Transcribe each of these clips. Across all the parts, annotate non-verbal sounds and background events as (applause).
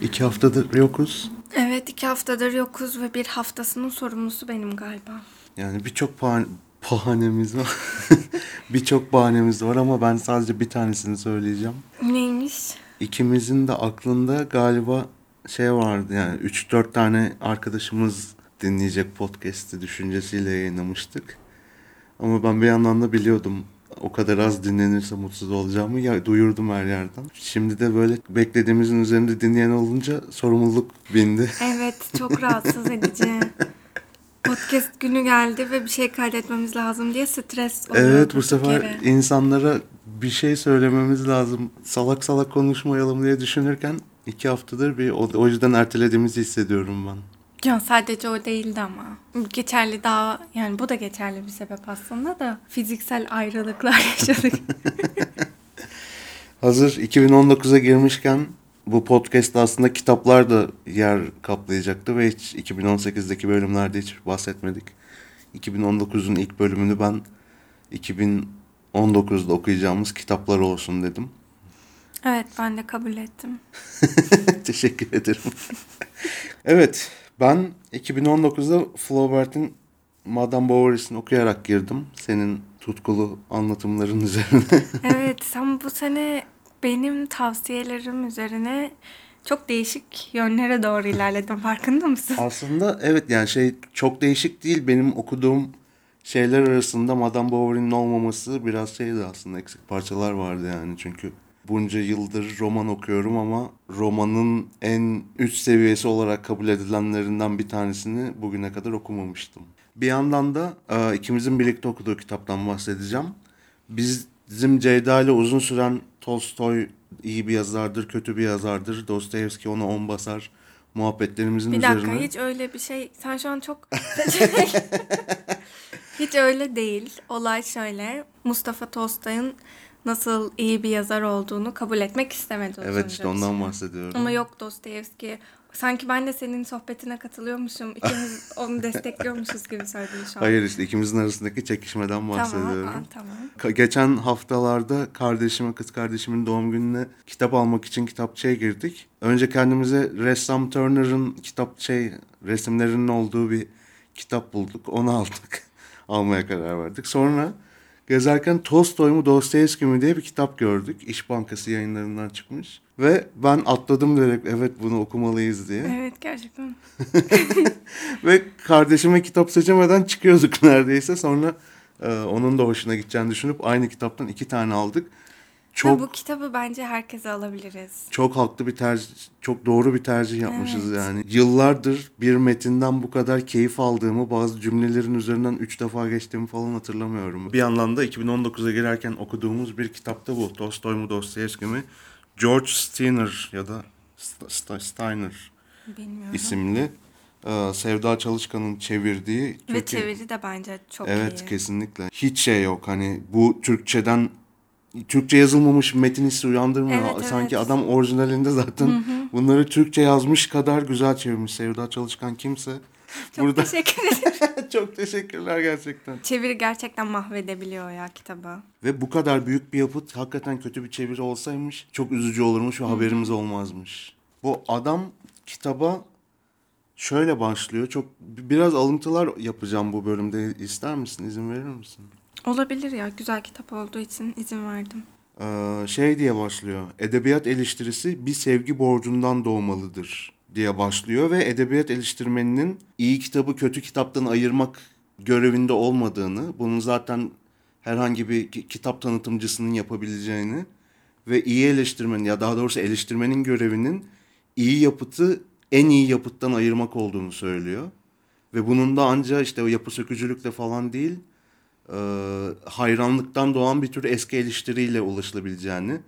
İki haftadır yokuz. Evet iki haftadır yokuz ve bir haftasının sorumlusu benim galiba. Yani birçok bahane, bahanemiz var. (laughs) birçok bahanemiz var ama ben sadece bir tanesini söyleyeceğim. Neymiş? İkimizin de aklında galiba şey vardı yani 3-4 tane arkadaşımız dinleyecek podcast'i düşüncesiyle yayınlamıştık. Ama ben bir yandan da biliyordum o kadar az dinlenirse mutsuz olacağımı ya duyurdum her yerden. Şimdi de böyle beklediğimizin üzerinde dinleyen olunca sorumluluk bindi. Evet çok rahatsız edici. Podcast günü geldi ve bir şey kaydetmemiz lazım diye stres oluyor. Evet bu sefer yere. insanlara bir şey söylememiz lazım. Salak salak konuşmayalım diye düşünürken iki haftadır bir o yüzden ertelediğimizi hissediyorum ben. Ya sadece o değildi ama. Geçerli daha yani bu da geçerli bir sebep aslında da fiziksel ayrılıklar (laughs) yaşadık. Hazır 2019'a girmişken bu podcast'ta aslında kitaplar da yer kaplayacaktı ve hiç 2018'deki bölümlerde hiç bahsetmedik. 2019'un ilk bölümünü ben 2019'da okuyacağımız kitaplar olsun dedim. evet ben de kabul ettim. (laughs) Teşekkür ederim. evet, ben 2019'da Flaubert'in Madame Bovary'sini okuyarak girdim. Senin tutkulu anlatımların üzerine. (laughs) Evet sen bu sene benim tavsiyelerim üzerine çok değişik yönlere doğru ilerledin farkında mısın? Aslında evet yani şey çok değişik değil. Benim okuduğum şeyler arasında Madame Bovary'nin olmaması biraz şeydi aslında eksik parçalar vardı yani. Çünkü bunca yıldır roman okuyorum ama romanın en üst seviyesi olarak kabul edilenlerinden bir tanesini bugüne kadar okumamıştım. Bir yandan da e, ikimizin birlikte okuduğu kitaptan bahsedeceğim. Biz bizim Ceyda ile uzun süren Tolstoy iyi bir yazardır, kötü bir yazardır. Dostoyevski ona on basar muhabbetlerimizin Bir dakika üzerine. hiç öyle bir şey sen şu an çok (laughs) hiç öyle değil. Olay şöyle Mustafa Tolstoy'un nasıl iyi bir yazar olduğunu kabul etmek istemedi Evet işte ondan süre. bahsediyorum. Ama yok Dostoyevski. Sanki ben de senin sohbetine katılıyormuşum. İkimiz (laughs) onu destekliyormuşuz gibi söyledin şu an. Hayır işte ikimizin arasındaki çekişmeden Tamam, bahsediyorum. aa, tamam. Ka- Geçen haftalarda kardeşime, kız kardeşimin doğum gününe kitap almak için kitapçıya girdik. Önce kendimize ressam Turner'ın kitap şey resimlerinin olduğu bir kitap bulduk. Onu (laughs) aldık. Almaya karar verdik. Sonra gezerken Tolstoy mu Dostoyevski mi diye bir kitap gördük. İş Bankası yayınlarından çıkmış. Ve ben atladım direkt evet bunu okumalıyız diye. Evet gerçekten. (laughs) Ve kardeşime kitap seçemeden çıkıyorduk (laughs) neredeyse. Sonra e, onun da hoşuna gideceğini düşünüp aynı kitaptan iki tane aldık. Çok... Bu kitabı bence herkese alabiliriz. çok haklı bir tercih, çok doğru bir tercih yapmışız Evet. yani. Yıllardır bir metinden bu kadar keyif aldığımı, bazı cümlelerin üzerinden üç defa geçtiğimi falan hatırlamıyorum. Bir yandan da 2019'a girerken okuduğumuz bir kitapta bu. Tolstoy mu Dostoyevski mi? George Steiner ya da St- St- Steiner Bilmiyorum. isimli e, Sevda Çalışkan'ın çevirdiği Ve Türkiye- çeviri de bence çok Evet iyi. kesinlikle. Hiç şey yok hani bu Türkçeden Türkçe yazılmamış metin hissi uyandırmıyor. Evet, Sanki evet. adam orijinalinde zaten bunları Türkçe yazmış kadar güzel çevirmiş. Sevda Çalışkan kimse. Çok Burada teşekkür (laughs) ederim. çok teşekkürler gerçekten. Çeviri gerçekten mahvedebiliyor ya kitabı. Ve bu kadar büyük bir yapıt hakikaten kötü bir çeviri olsaymış çok üzücü olurmuş ve haberimiz olmazmış. Bu adam kitaba şöyle başlıyor. Çok biraz alıntılar yapacağım bu bölümde. İster misin? İzin verir misin? Olabilir ya güzel kitap olduğu için izin verdim. Ee, şey diye başlıyor. Edebiyat eleştirisi bir sevgi borcundan doğmalıdır diye başlıyor ve edebiyat eleştirmeninin iyi kitabı kötü kitaptan ayırmak görevinde olmadığını, bunun zaten herhangi bir ki- kitap tanıtımcısının yapabileceğini ve iyi eleştirmenin ya daha doğrusu eleştirmenin görevinin iyi yapıtı en iyi yapıttan ayırmak olduğunu söylüyor. Ve bunun da ancak işte yapı sökücülükle falan değil, e, hayranlıktan doğan bir tür eski eleştiriyle ulaşılabileceğini,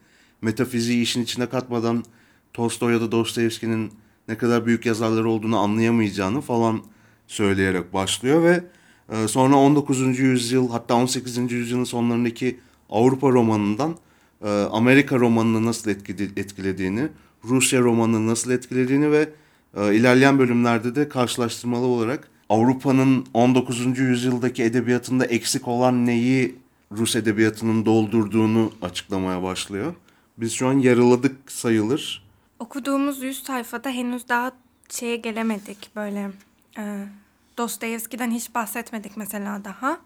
metafiziği işin içine katmadan Tolstoy ya da Dostoyevski'nin ne kadar büyük yazarlar olduğunu anlayamayacağını falan söyleyerek başlıyor ve e, sonra 19. yüzyıl hatta 18. yüzyılın sonlarındaki Avrupa romanından e, Amerika romanını nasıl etkiledi- etkilediğini, Rusya romanını nasıl etkilediğini ve e, ilerleyen bölümlerde de karşılaştırmalı olarak Avrupa'nın 19. yüzyıldaki edebiyatında eksik olan neyi Rus edebiyatının doldurduğunu açıklamaya başlıyor. Biz şu an yarıladık sayılır. okuduğumuz 100 sayfada henüz daha şeye gelemedik böyle. E, Dostoyevski'den hiç bahsetmedik mesela daha.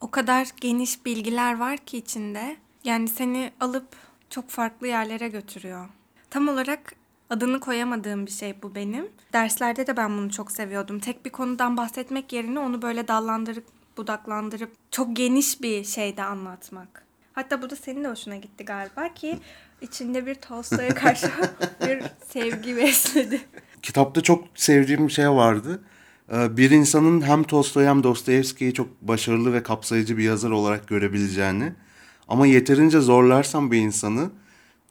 O kadar geniş bilgiler var ki içinde. Yani seni alıp çok farklı yerlere götürüyor. Tam olarak adını koyamadığım bir şey bu benim. Derslerde de ben bunu çok seviyordum. Tek bir konudan bahsetmek yerine onu böyle dallandırıp budaklandırıp çok geniş bir şeyde anlatmak. Hatta bu da senin de hoşuna gitti galiba ki içinde bir Tolstoy'a (laughs) karşı bir sevgi besledi. Kitapta çok sevdiğim bir şey vardı. Ee, bir insanın hem Tolstoy hem Dostoyevski'yi çok başarılı ve kapsayıcı bir yazar olarak görebileceğini ama yeterince zorlarsam bir insanı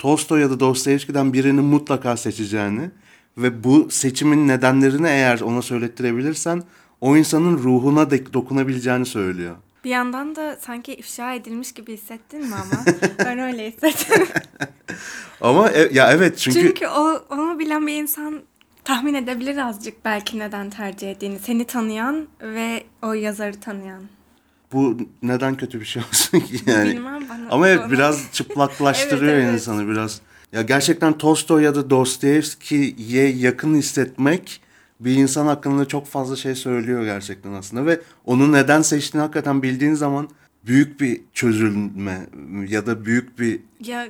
Tolstoy ya da Dostoyevski'den birini mutlaka seçeceğini ve bu seçimin nedenlerini eğer ona söylettirebilirsen o insanın ruhuna de dokunabileceğini söylüyor. Bir yandan da sanki ifşa edilmiş gibi hissettin mi ama? (laughs) ben öyle hissettim. (laughs) ama e, ya evet çünkü... Çünkü o, onu bilen bir insan tahmin edebilir azıcık belki neden tercih ettiğini. Seni tanıyan ve o yazarı tanıyan. Bu neden kötü bir şey olsun ki yani. Bilmem bana. Ama evet biraz (laughs) çıplaklaştırıyor evet, evet. insanı biraz. Ya gerçekten Tolstoy ya da Dostoyevski'ye yakın hissetmek bir insan hakkında çok fazla şey söylüyor gerçekten aslında ve onu neden seçtiğini hakikaten bildiğin zaman büyük bir çözülme ya da büyük bir ya,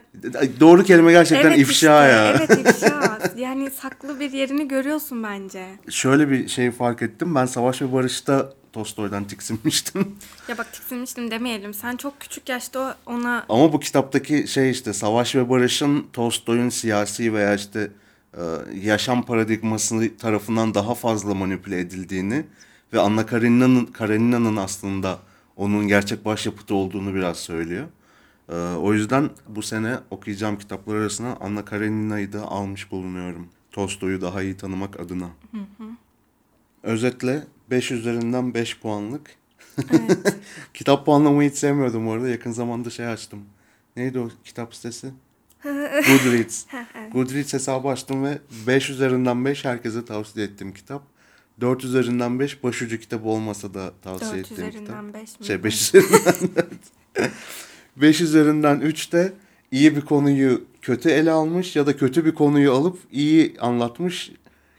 doğru kelime gerçekten evet ifşa işte, ya. Evet (laughs) ifşa. yani saklı bir yerini görüyorsun bence. Şöyle bir şey fark ettim. Ben Savaş ve Barış'ta Tolstoy'dan tiksinmiştim. (laughs) Ya bak tiksinmiştim demeyelim. Sen çok küçük yaşta ona... Ama bu kitaptaki şey işte Savaş ve Barış'ın Tolstoy'un siyasi veya işte e, yaşam paradigması tarafından daha fazla manipüle edildiğini ve Anna Karenina'nın Karenina'nın aslında onun gerçek başyapıtı olduğunu biraz söylüyor. E, o yüzden bu sene okuyacağım kitaplar arasına Anna Karenina'yı da almış bulunuyorum. Tolstoy'u daha iyi tanımak adına. Hı hı. Özetle 5 üzerinden 5 puanlık. Evet. (laughs) kitap puanlamayı hiç sevmiyordum orada. Yakın zamanda şey açtım. Neydi o kitap sitesi? (laughs) Goodreads. Goodreads hesabı açtım ve 5 üzerinden 5 herkese tavsiye ettiğim kitap. 4 üzerinden 5 başucu kitabı olmasa da tavsiye ettiğim kitap. 4 üzerinden 5 mi? Şey 5 üzerinden (laughs) 4. 5 üzerinden 3 de iyi bir konuyu kötü ele almış ya da kötü bir konuyu alıp iyi anlatmış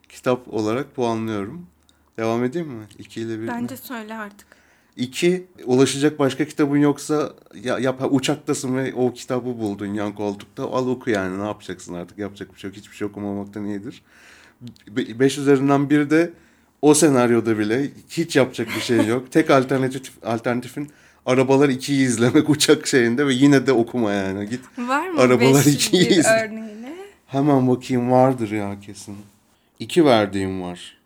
kitap olarak puanlıyorum. Devam edeyim mi? 2 ile 1 Bence söyle artık. İki, ulaşacak başka kitabın yoksa ya, yap, uçaktasın ve o kitabı buldun yan koltukta. Al oku yani ne yapacaksın artık yapacak bir şey yok. Hiçbir şey okumamaktan iyidir. Be, beş üzerinden bir de o senaryoda bile hiç yapacak bir şey yok. (laughs) Tek alternatif alternatifin arabalar ikiyi izlemek uçak şeyinde ve yine de okuma yani. Git Var mı arabalar ikiyi izle. örneğine? Hemen bakayım vardır ya kesin. İki verdiğim var.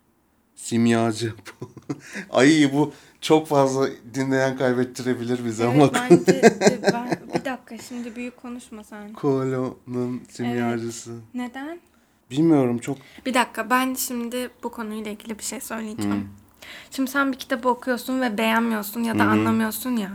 Simyacı. (laughs) Ay bu çok fazla dinleyen kaybettirebilir bize evet, ama. bence (laughs) ben, bir dakika şimdi büyük konuşma sen. Kolo'nun simyacısı. Evet. Neden? Bilmiyorum çok. Bir dakika ben şimdi bu konuyla ilgili bir şey söyleyeceğim. Hmm. Şimdi sen bir kitabı okuyorsun ve beğenmiyorsun ya da hmm. anlamıyorsun ya.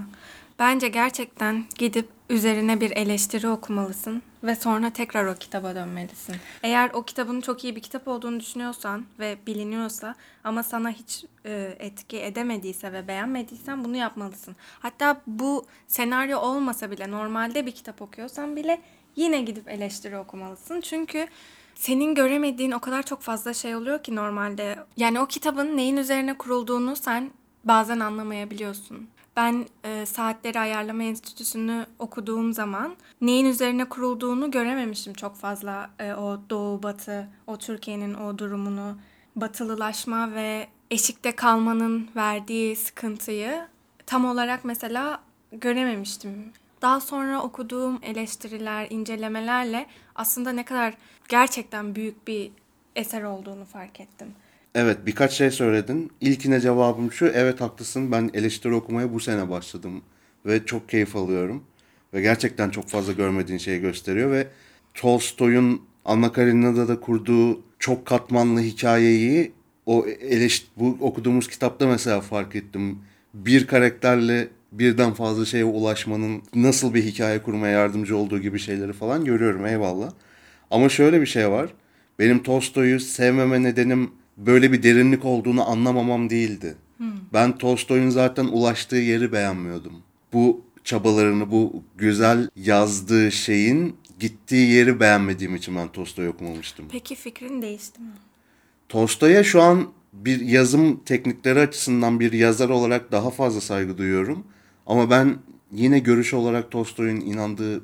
Bence gerçekten gidip üzerine bir eleştiri okumalısın ve sonra tekrar o kitaba dönmelisin. Eğer o kitabın çok iyi bir kitap olduğunu düşünüyorsan ve biliniyorsa ama sana hiç e, etki edemediyse ve beğenmediysen bunu yapmalısın. Hatta bu senaryo olmasa bile normalde bir kitap okuyorsan bile yine gidip eleştiri okumalısın. Çünkü senin göremediğin o kadar çok fazla şey oluyor ki normalde. Yani o kitabın neyin üzerine kurulduğunu sen bazen anlamayabiliyorsun. Ben e, Saatleri Ayarlama Enstitüsü'nü okuduğum zaman neyin üzerine kurulduğunu görememiştim çok fazla. E, o doğu batı, o Türkiye'nin o durumunu, batılılaşma ve eşikte kalmanın verdiği sıkıntıyı tam olarak mesela görememiştim. Daha sonra okuduğum eleştiriler, incelemelerle aslında ne kadar gerçekten büyük bir eser olduğunu fark ettim. Evet birkaç şey söyledin. İlkine cevabım şu. Evet haklısın ben eleştiri okumaya bu sene başladım. Ve çok keyif alıyorum. Ve gerçekten çok fazla görmediğin şeyi gösteriyor. Ve Tolstoy'un Anna Karenina'da da kurduğu çok katmanlı hikayeyi o eleşt bu okuduğumuz kitapta mesela fark ettim. Bir karakterle birden fazla şeye ulaşmanın nasıl bir hikaye kurmaya yardımcı olduğu gibi şeyleri falan görüyorum eyvallah. Ama şöyle bir şey var. Benim Tolstoy'u sevmeme nedenim böyle bir derinlik olduğunu anlamamam değildi. Hmm. Ben Tolstoy'un zaten ulaştığı yeri beğenmiyordum. Bu çabalarını, bu güzel yazdığı şeyin gittiği yeri beğenmediğim için ben Tolstoy okumamıştım. Peki fikrin değişti mi? Tolstoy'a şu an bir yazım teknikleri açısından bir yazar olarak daha fazla saygı duyuyorum. Ama ben yine görüş olarak Tolstoy'un inandığı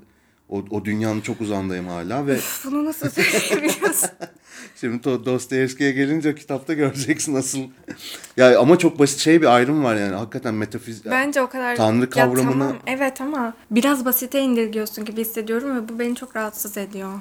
o, o dünyanın çok uzandayım hala ve Bunu nasıl söyleyebiliyorsun? (laughs) şimdi to- Dostoyevski'ye gelince kitapta göreceksin nasıl. ya ama çok basit şey bir ayrım var yani hakikaten metafizik. Bence o kadar... Tanrı Ya kavramını- tamam, evet ama biraz basite indirgiyorsun gibi hissediyorum ve bu beni çok rahatsız ediyor.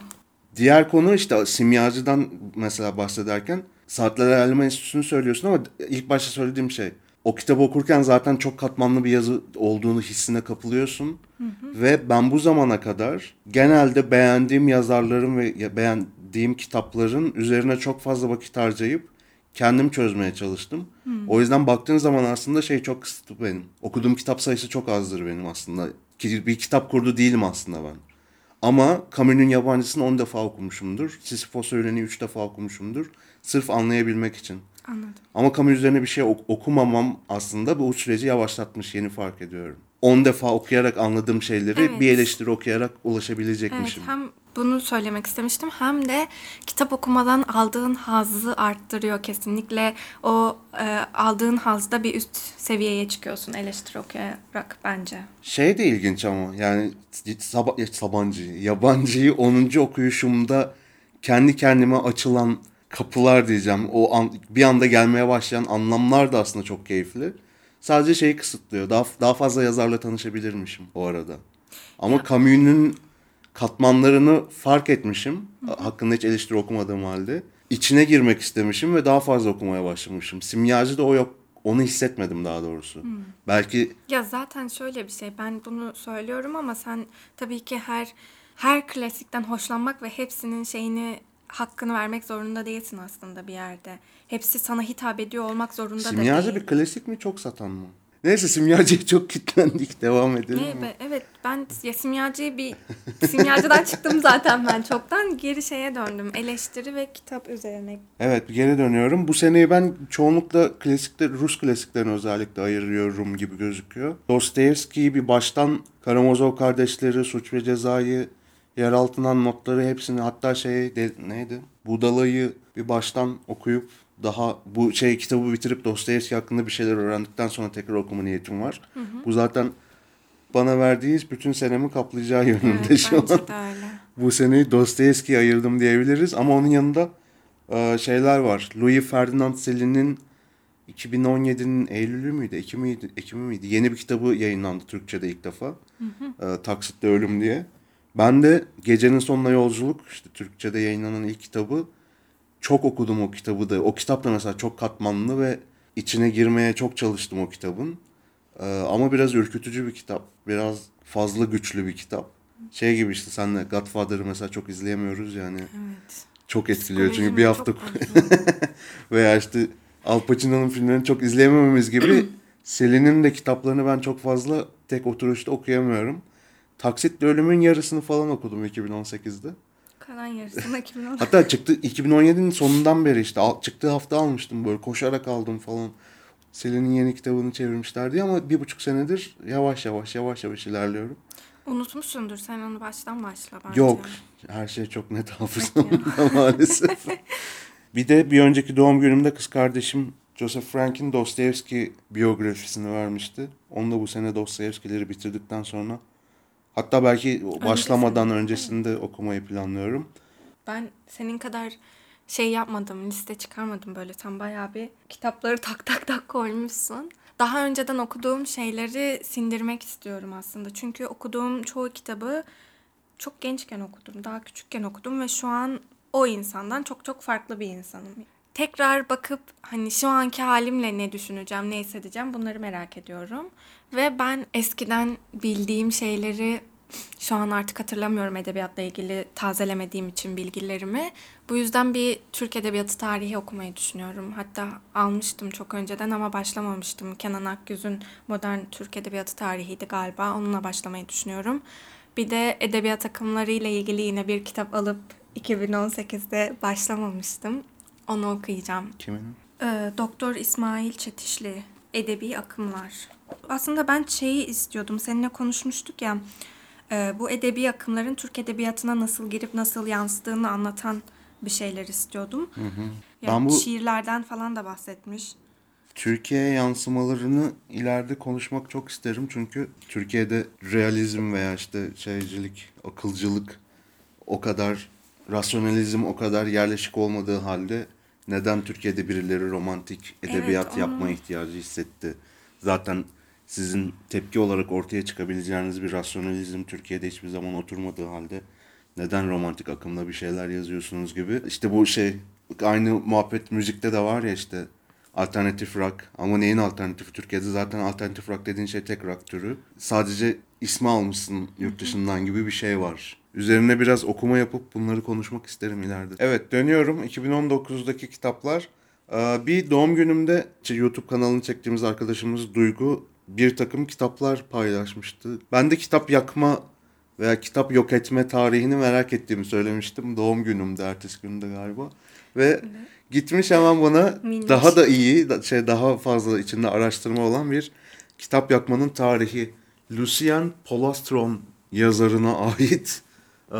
Diğer konu işte simyacıdan mesela bahsederken Saatler Ilerleme Enstitüsü'nü söylüyorsun ama ilk başta söylediğim şey o kitabı okurken zaten çok katmanlı bir yazı olduğunu hissine kapılıyorsun. Ve ben bu zamana kadar genelde beğendiğim yazarların ve beğendiğim kitapların üzerine çok fazla vakit harcayıp kendim çözmeye çalıştım. O yüzden baktığın zaman aslında şey çok kısıtlı benim. Okuduğum kitap sayısı çok azdır benim aslında. Bir kitap kurdu değilim aslında ben. Ama Camus'un yabancısını 10 defa okumuşumdur. Sisyphos Öğleni'yi 3 defa okumuşumdur. Sırf anlayabilmek için. Anladım. Ama Camus üzerine bir şey ok- okumamam aslında bu süreci yavaşlatmış yeni fark ediyorum. 10 defa okuyarak anladığım şeyleri Evet. bir eleştiri okuyarak Evet ulaşabilecekmişim. hem bunu söylemek istemiştim hem de kitap okumadan aldığın hazzı arttırıyor kesinlikle. O e, aldığın hazda bir üst seviyeye çıkıyorsun eleştiri okuyarak bence. Şey de ilginç ama yani Sab Sabancı, yabancıyı 10. okuyuşumda kendi kendime açılan kapılar diyeceğim. O an, bir anda gelmeye başlayan anlamlar da aslında çok keyifli. Sadece şeyi kısıtlıyor. Daha, daha fazla yazarla tanışabilirmişim o arada. Ama Camus'un katmanlarını fark etmişim. Hakkında hiç eleştiri okumadığım halde. İçine girmek istemişim ve daha fazla okumaya başlamışım. Simyacı da o yok. Onu hissetmedim daha doğrusu. Belki Ya zaten şöyle bir şey ben bunu söylüyorum ama sen tabii ki her her klasikten hoşlanmak ve hepsinin şeyini hakkını vermek zorunda değilsin aslında bir yerde. Hepsi sana hitap ediyor olmak zorunda da Simyacı değil. bir klasik mi çok satan mı? Neyse simyacıya (laughs) çok kitlendik. Devam edelim. Ne, mi? evet ben ya simyacı bir simyacıdan (laughs) çıktım zaten ben çoktan geri şeye döndüm. Eleştiri ve kitap üzerine. Evet geri dönüyorum. Bu seneyi ben çoğunlukla klasikler, Rus klasiklerini özellikle ayırıyorum gibi gözüküyor. Dostoyevski'yi bir baştan Karamazov kardeşleri, Suç ve Ceza'yı, yer altından notları hepsini hatta şey de, neydi? Budala'yı bir baştan okuyup daha bu şey kitabı bitirip Dostoyevski hakkında bir şeyler öğrendikten sonra tekrar okuma niyetim var. Bu zaten bana verdiği bütün senemi kaplayacağı yönünde Evet, şu an bu seneyi Dostoyevski'ye ayırdım diyebiliriz ama onun yanında e, şeyler var. Louis Ferdinand Céline'in 2017'nin Eylül'ü müydü, Ekim miydi, Ekim'i miydi? Yeni bir kitabı yayınlandı Türkçe'de ilk defa. E, Taksitle Ölüm diye. Ben de Gecenin Sonuna Yolculuk, işte Türkçe'de yayınlanan ilk kitabı. Çok okudum o kitabı da. O kitap da mesela çok katmanlı ve içine girmeye çok çalıştım o kitabın. E, ama biraz ürkütücü bir kitap. Biraz fazla güçlü bir kitap. Şey gibi işte senle Godfather'ı mesela çok izleyemiyoruz yani. Evet. Çok etkiliyor çünkü bir hafta (laughs) veya işte Al Pacino'nun filmlerini çok izleyemememiz gibi (clears throat) Selin'in de kitaplarını ben çok fazla tek oturuşta okuyamıyorum. Taksitle Ölüm'ün yarısını falan okudum 2018'de. Kalan (laughs) kimin olur? Hatta çıktı 2017'nin sonundan beri işte al- çıktığı hafta almıştım böyle koşarak aldım falan. Selin'in yeni kitabını çevirmişler diye ama bir buçuk senedir yavaş yavaş yavaş yavaş ilerliyorum. Unutmuşsundur sen onu baştan başla bence. Yok. Her şey çok net (laughs) hafızamda maalesef. (laughs) bir de bir önceki doğum günümde kız kardeşim Joseph Frank'in Dostoyevski biyografisini vermişti. Onu da bu sene Dostoyevski'leri bitirdikten sonra hatta belki başlamadan öncesinde okumayı planlıyorum. Ben senin kadar şey yapmadım, liste çıkarmadım böyle. Sen bayağı bir kitapları tak tak tak koymuşsun. Daha önceden okuduğum şeyleri sindirmek istiyorum aslında. Çünkü okuduğum çoğu kitabı çok gençken okudum, daha küçükken okudum ve şu an o insandan çok çok farklı bir insanım. Tekrar bakıp hani şu anki halimle ne düşüneceğim, ne hissedeceğim bunları merak ediyorum. Ve ben eskiden bildiğim şeyleri şu an artık hatırlamıyorum edebiyatla ilgili tazelemediğim için bilgilerimi. Bu yüzden bir Türk Edebiyatı tarihi okumayı düşünüyorum. Hatta almıştım çok önceden ama başlamamıştım. Kenan Akgüz'ün Modern Türk Edebiyatı tarihiydi galiba. Onunla başlamayı düşünüyorum. Bir de edebiyat akımları ile ilgili yine bir kitap alıp 2018'de başlamamıştım. Onu okuyacağım. Kimin? Ee, Doktor İsmail Çetişli Edebi Akımlar. Aslında ben şeyi istiyordum. Seninle konuşmuştuk ya. E, bu edebi akımların Türk edebiyatına nasıl girip nasıl yansıdığını anlatan bir şeyler istiyordum. Yani Ben bu- şiirlerden falan da bahsetmiş. Türkiye'ye yansımalarını ileride konuşmak çok isterim. Çünkü Türkiye'de realizm veya işte şeycilik, akılcılık o kadar, rasyonalizm o kadar yerleşik olmadığı halde neden Türkiye'de birileri romantik edebiyat Evet, onu- yapma ihtiyacı hissetti? Zaten sizin tepki olarak ortaya çıkabileceğiniz bir rasyonalizm Türkiye'de hiçbir zaman oturmadığı halde neden romantik akımda bir şeyler yazıyorsunuz gibi. İşte bu şey aynı muhabbet müzikte de var ya işte alternatif rock ama neyin alternatifi Türkiye'de zaten alternatif rock dediğin şey tek rock türü. Sadece ismi almışsın yurt dışından gibi bir şey var. Üzerine biraz okuma yapıp bunları konuşmak isterim ileride. Evet dönüyorum 2019'daki kitaplar. Ee, Bir doğum günümde işte YouTube kanalını çektiğimiz arkadaşımız Duygu bir takım kitaplar paylaşmıştı. Ben de kitap yakma veya kitap yok etme tarihini merak ettiğimi söylemiştim. Doğum günümde ertesi günde galiba. Ve gitmiş hemen bana Minnoş. daha da iyi, şey daha fazla içinde araştırma olan bir kitap yakmanın tarihi. Lucien Polastron yazarına ait e,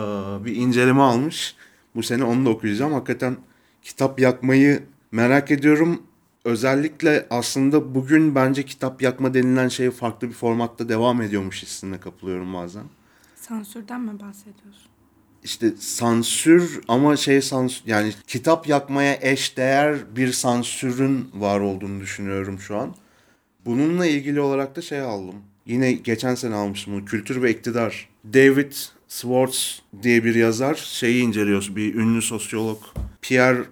bir inceleme almış. Bu sene onu da okuyacağım. Hakikaten kitap yakmayı merak ediyorum. Özellikle aslında bugün bence kitap yakma denilen şey farklı bir formatta devam ediyormuş hissine kapılıyorum bazen. Sansürden mi bahsediyorsun? İşte sansür ama şey sansür yani kitap yakmaya eş değer bir sansürün var olduğunu düşünüyorum şu an. Bununla ilgili olarak da şey aldım. Yine geçen sene almıştım bunu. Kültür ve iktidar. David Schwartz diye bir yazar şeyi inceliyor. Bir ünlü sosyolog. Pierre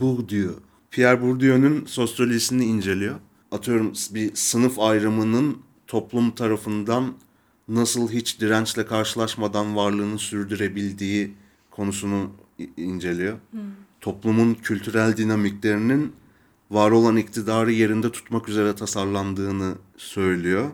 Bourdieu. Pierre Bourdieu'nun sosyolojisini inceliyor. Atıyorum bir sınıf ayrımının toplum tarafından nasıl hiç dirençle karşılaşmadan varlığını sürdürebildiği konusunu inceliyor. Toplumun kültürel dinamiklerinin var olan iktidarı yerinde tutmak üzere tasarlandığını söylüyor.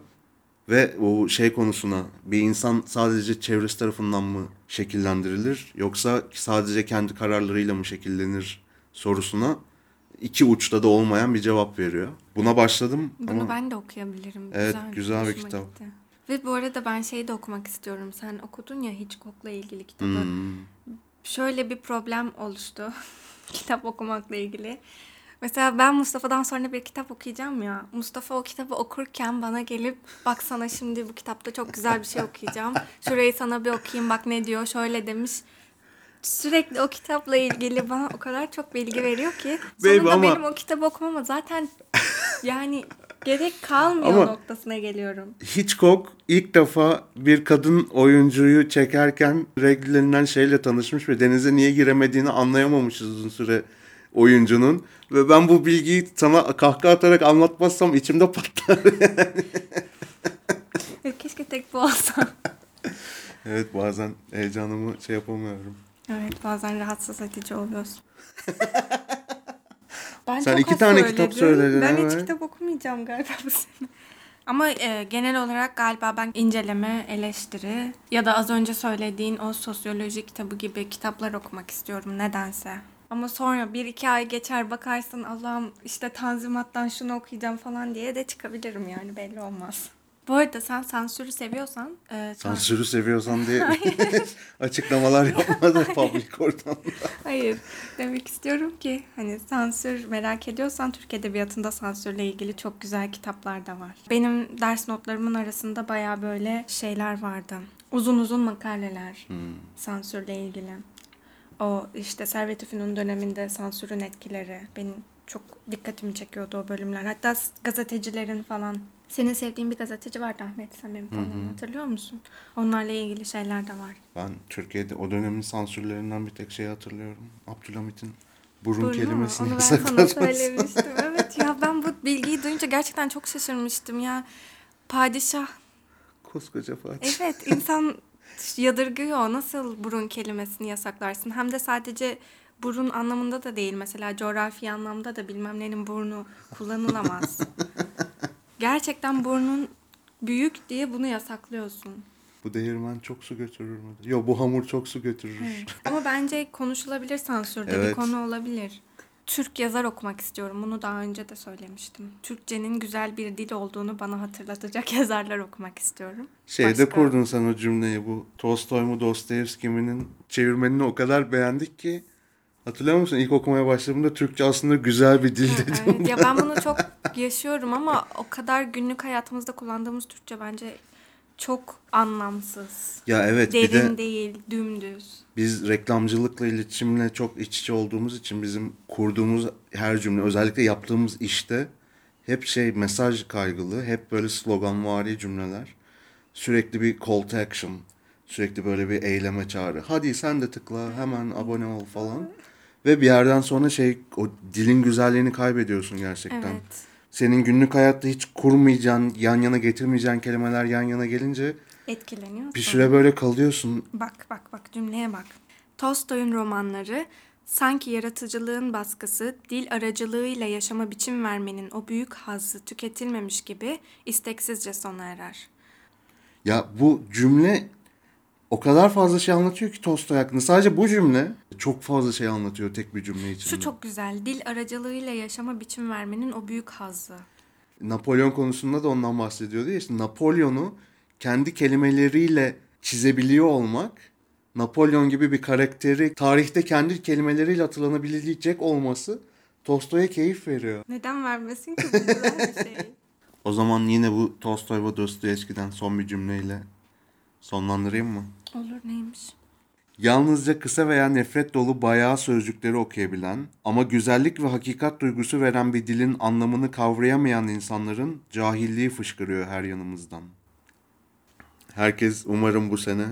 Ve o şey konusuna bir insan sadece çevresi tarafından mı şekillendirilir yoksa sadece kendi kararlarıyla mı şekillenir sorusuna iki uçta da olmayan bir cevap veriyor. Buna başladım Bunu ama ben de okuyabilirim. Evet, güzel bir hoşuma kitap. gitti. Ve bu arada ben şeyi de okumak istiyorum. Sen okudun ya Hitchcock'la ilgili kitabı. Hmm. Şöyle bir problem oluştu (laughs) kitap okumakla ilgili. Mesela ben Mustafa'dan sonra bir kitap okuyacağım ya. Mustafa o kitabı okurken bana gelip bak sana şimdi bu kitapta çok güzel bir şey okuyacağım. Şurayı sana bir okuyayım bak ne diyor şöyle demiş. Sürekli o kitapla ilgili bana o kadar çok bilgi veriyor ki. Babe Sonunda ama- benim o kitabı okumama zaten yani gerek kalmıyor Ama- noktasına geliyorum. Hitchcock ilk defa bir kadın oyuncuyu çekerken reglerinden şeyle tanışmış ve denize niye giremediğini anlayamamışız uzun süre oyuncunun. Ve ben bu bilgiyi sana kahkaha atarak anlatmazsam içimde patlar. Keşke tek bu olsa. evet bazen heyecanımı şey yapamıyorum. Evet bazen rahatsız edici oluyorsun. (laughs) ben Sen çok iki az tane kitap söyledim. söyledin, Ben hiç evet. kitap okumayacağım galiba bu sene. Ama e, genel olarak galiba ben inceleme, eleştiri ya da az önce söylediğin o sosyoloji kitabı gibi kitaplar okumak istiyorum nedense. Ama sonra bir iki ay geçer bakarsın Allah'ım işte Tanzimat'tan şunu okuyacağım falan diye de çıkabilirim yani belli olmaz. Bu arada sen sansürü seviyorsan e, sans- Sansürü seviyorsan diye (laughs) (laughs) açıklamalar yapmadı public ortamda. Hayır. Demek istiyorum ki hani sansür merak ediyorsan Türk Edebiyatı'nda sansürle ilgili çok güzel kitaplar da var. Benim ders notlarımın arasında baya böyle şeyler vardı. Uzun uzun makaleler sansürle ilgili. O işte Servet-i Fünun döneminde sansürün etkileri benim çok dikkatimi çekiyordu o bölümler. Hatta gazetecilerin falan. Senin sevdiğin bir gazeteci vardı Ahmet Samim falan hatırlıyor musun? Onlarla ilgili şeyler de var. Ben Türkiye'de o dönemin sansürlerinden bir tek şeyi hatırlıyorum. Abdülhamit'in burun Burnu mu? kelimesini Onu ben sana yasaklatması. söylemiştim. Evet ya ben bu bilgiyi duyunca gerçekten çok şaşırmıştım ya. Padişah. Koskoca Fatih. Evet insan yadırgıyor. Nasıl burun kelimesini yasaklarsın? Hem de sadece burun anlamında da değil. Mesela coğrafi anlamda da bilmem nenin burnu kullanılamaz. (laughs) Gerçekten burnun büyük diye bunu yasaklıyorsun. Bu değirmen çok su götürür mü? Yo bu hamur çok su götürür. Ama bence konuşulabilir sansürde bir Evet. konu olabilir. Türk yazar okumak istiyorum. Bunu daha önce de söylemiştim. Türkçenin güzel bir dil olduğunu bana hatırlatacak (laughs) yazarlar okumak istiyorum. Şeyde Başka? kurdun sen o cümleyi bu Tolstoy mu Dostoyevski mi'nin çevirmenini o kadar beğendik ki hatırlıyor musun ilk okumaya başladığımda Türkçe aslında güzel bir dil dedim. Evet, ya ben bunu çok (laughs) yaşıyorum ama o kadar günlük hayatımızda kullandığımız Türkçe bence çok anlamsız. Ya evet Derin bir de değil, dümdüz. biz reklamcılıkla iletişimle çok iç içe olduğumuz için bizim kurduğumuz her cümle özellikle yaptığımız işte hep şey mesaj kaygılı, hep böyle sloganvari cümleler. Sürekli bir call to action, sürekli böyle bir eyleme çağrı. Hadi sen de tıkla, hemen abone ol falan. Ve bir yerden sonra şey o dilin güzelliğini kaybediyorsun gerçekten. Evet. Senin günlük hayatta hiç kurmayacağın, yan yana getirmeyeceğin kelimeler yan yana gelince Etkileniyorsun. bir süre böyle kalıyorsun. Bak bak bak cümleye bak. Tolstoy'un romanları sanki yaratıcılığın baskısı, dil aracılığıyla yaşama biçim vermenin o büyük hazzı tüketilmemiş gibi isteksizce sona erer. Ya bu cümle o kadar fazla şey anlatıyor ki Tolstoy hakkında. Sadece bu cümle çok fazla şey anlatıyor tek bir cümle içinde. Şu çok güzel. Dil aracılığıyla yaşama biçim vermenin o büyük hazzı. Napolyon konusunda da ondan bahsediyordu ya. İşte Napolyon'u kendi kelimeleriyle çizebiliyor olmak, Napolyon gibi bir karakteri tarihte kendi kelimeleriyle hatırlanabilecek olması Tolstoy'a keyif veriyor. Neden vermesin ki bu güzel bir şey? (laughs) O zaman yine bu Tolstoy ve Dostoyevski'den son bir cümleyle sonlandırayım mı? Olur neymiş? Yalnızca kısa veya nefret dolu bayağı sözcükleri okuyabilen ama güzellik ve hakikat duygusu veren bir dilin anlamını kavrayamayan insanların cahilliği fışkırıyor her yanımızdan. Herkes umarım bu sene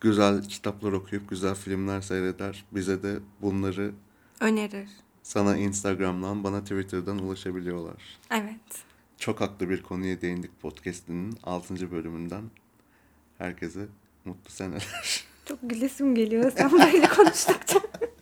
güzel kitaplar okuyup güzel filmler seyreder. Bize de bunları Önerir. sana Instagram'dan, bana Twitter'dan ulaşabiliyorlar. Evet. Çok haklı bir konuya değindik podcast'inin 6. bölümünden. Herkese mutlu seneler. Çok gülesim geliyor sen böyle konuştukça. (laughs)